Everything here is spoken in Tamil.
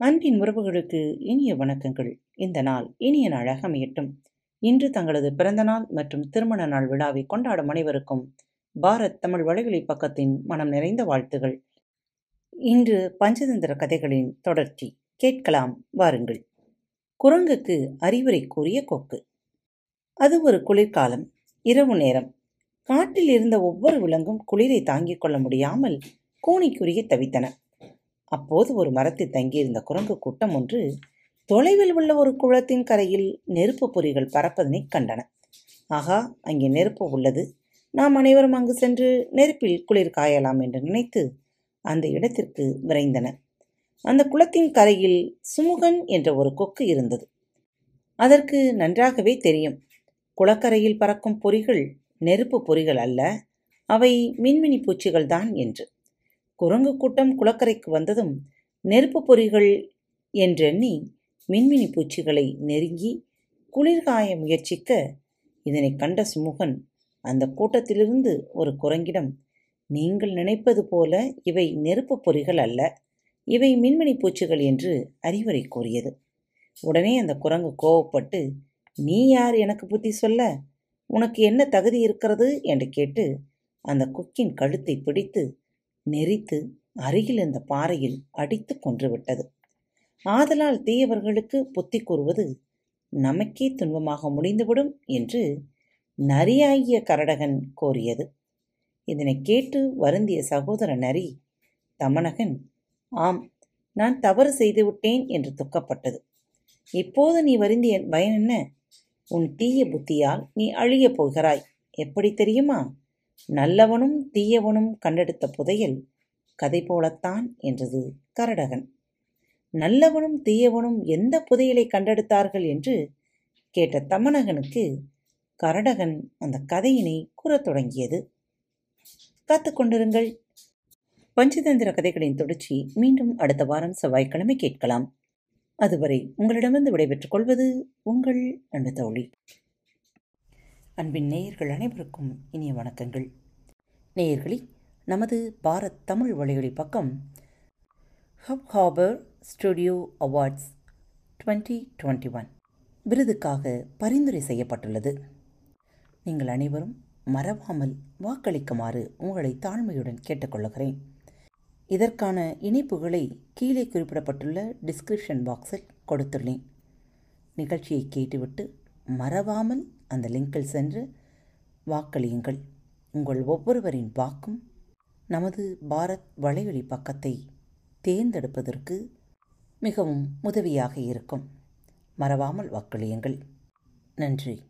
அன்பின் உறவுகளுக்கு இனிய வணக்கங்கள். இந்த நாள் இனிய நாளாக அமையட்டும். இன்று தங்களது பிறந்த நாள் மற்றும் திருமண நாள் விழாவை கொண்டாடும் அனைவருக்கும் பாரத் தமிழ் வலைவழி பக்கத்தின் மனம் நிறைந்த வாழ்த்துகள். இன்று பஞ்சதந்திர கதைகளின் தொடர்ச்சி. கேட்கலாம் வாருங்கள். குரங்குக்கு அறிவுரை கூறிய கொக்கு. அது ஒரு குளிர்காலம் இரவு நேரம். காட்டில் இருந்த ஒவ்வொரு விலங்கும் குளிரை தாங்கிக் கொள்ள முடியாமல் கூனிக்குறுகி தவித்தன. அப்போது ஒரு மரத்தில் தங்கியிருந்த குரங்கு கூட்டம் ஒன்று தொலைவில் உள்ள ஒரு குளத்தின் கரையில் நெருப்பு பொறிகள் பறப்பதனைக் கண்டன. ஆகா அங்கே நெருப்பு உள்ளது. நாம் அனைவரும் அங்கு சென்று நெருப்பில் குளிர் காயலாம் என்று நினைத்து அந்த இடத்திற்கு விரைந்தன. அந்த குளத்தின் கரையில் சுமுகன் என்ற ஒரு கொக்கு இருந்தது. அதற்கு நன்றாகவே தெரியும். குளக்கரையில் பறக்கும் பொறிகள் நெருப்பு பொறிகள் அல்ல அவை மின்மினி பூச்சிகள் தான் என்று. குரங்கு கூட்டம் குளக்கரைக்கு வந்ததும் நெருப்பு பொறிகள் என்றெண்ணி மின்மினி பூச்சிகளை நெருங்கி குளிர்காய முயற்சிக்க இதனை கண்ட சுமுகன் அந்த கூட்டத்திலிருந்து ஒரு குரங்கிடம் நீங்கள் நினைப்பது போல இவை நெருப்பு பொறிகள் அல்ல இவை மின்மினி பூச்சிகள் என்று அறிவுரை கூறியது. உடனே அந்த குரங்கு கோவப்பட்டு நீ யார் எனக்கு புத்தி சொல்ல? உனக்கு என்ன தகுதி இருக்கிறது? என்று கேட்டு அந்த குக்கின் கழுத்தை பிடித்து நெரித்து அருகில் இருந்த பாறையில் அடித்து கொன்றுவிட்டது. ஆதலால் தீயவர்களுக்கு புத்தி கூறுவது நமக்கே துன்பமாக முடிந்துவிடும் என்று நரியாகிய கரடகன் கோரியது. இதனை கேட்டு வருந்திய சகோதர நரி தமனகன் ஆம் நான் தவறு செய்துவிட்டேன் என்று துக்கப்பட்டது. இப்போது நீ வருந்திய பயன் என்ன? உன் தீய புத்தியால் நீ அழியப் போகிறாய். எப்படி தெரியுமா? நல்லவனும் தீயவனும் கண்டெடுத்த புதையல் கதை போலத்தான் என்றது கரடகன். நல்லவனும் தீயவனும் எந்த புதையலை கண்டெடுத்தார்கள் என்று கேட்ட தமனகனுக்கு கரடகன் அந்த கதையினை கூறத் தொடங்கியது. காத்துக்கொண்டிருங்கள் பஞ்சதந்திர கதைகளின் தொடர்ச்சி மீண்டும் அடுத்த வாரம் செவ்வாய்க்கிழமை கேட்கலாம். அதுவரை உங்களிடமிருந்து விடைபெற்றுக் கொள்வது உங்கள் அன்பு தோழி. அன்பின் நேயர்கள் அனைவருக்கும் இனிய வணக்கங்கள். நேயர்களே நமது பாரத் தமிழ் வலையொலி பக்கம் Hubhopper studio awards twenty twenty one விருதுக்காக பரிந்துரை செய்யப்பட்டுள்ளது. நீங்கள் அனைவரும் மறவாமல் வாக்களிக்குமாறு உங்களை தாழ்மையுடன் கேட்டுக்கொள்கிறேன். இதற்கான இணைப்புகளை கீழே குறிப்பிடப்பட்டுள்ள டிஸ்கிரிப்ஷன் பாக்ஸில் கொடுத்துள்ளேன். நிகழ்ச்சியை கேட்டுவிட்டு மறவாமல் அந்த லிங்கில் சென்று வாக்களியுங்கள். உங்கள் ஒவ்வொருவரின் வாக்கும் நமது பாரத் வலையொலி பக்கத்தை தேர்ந்தெடுப்பதற்கு மிகவும் உதவியாக இருக்கும். மறவாமல் வாக்களியுங்கள். நன்றி.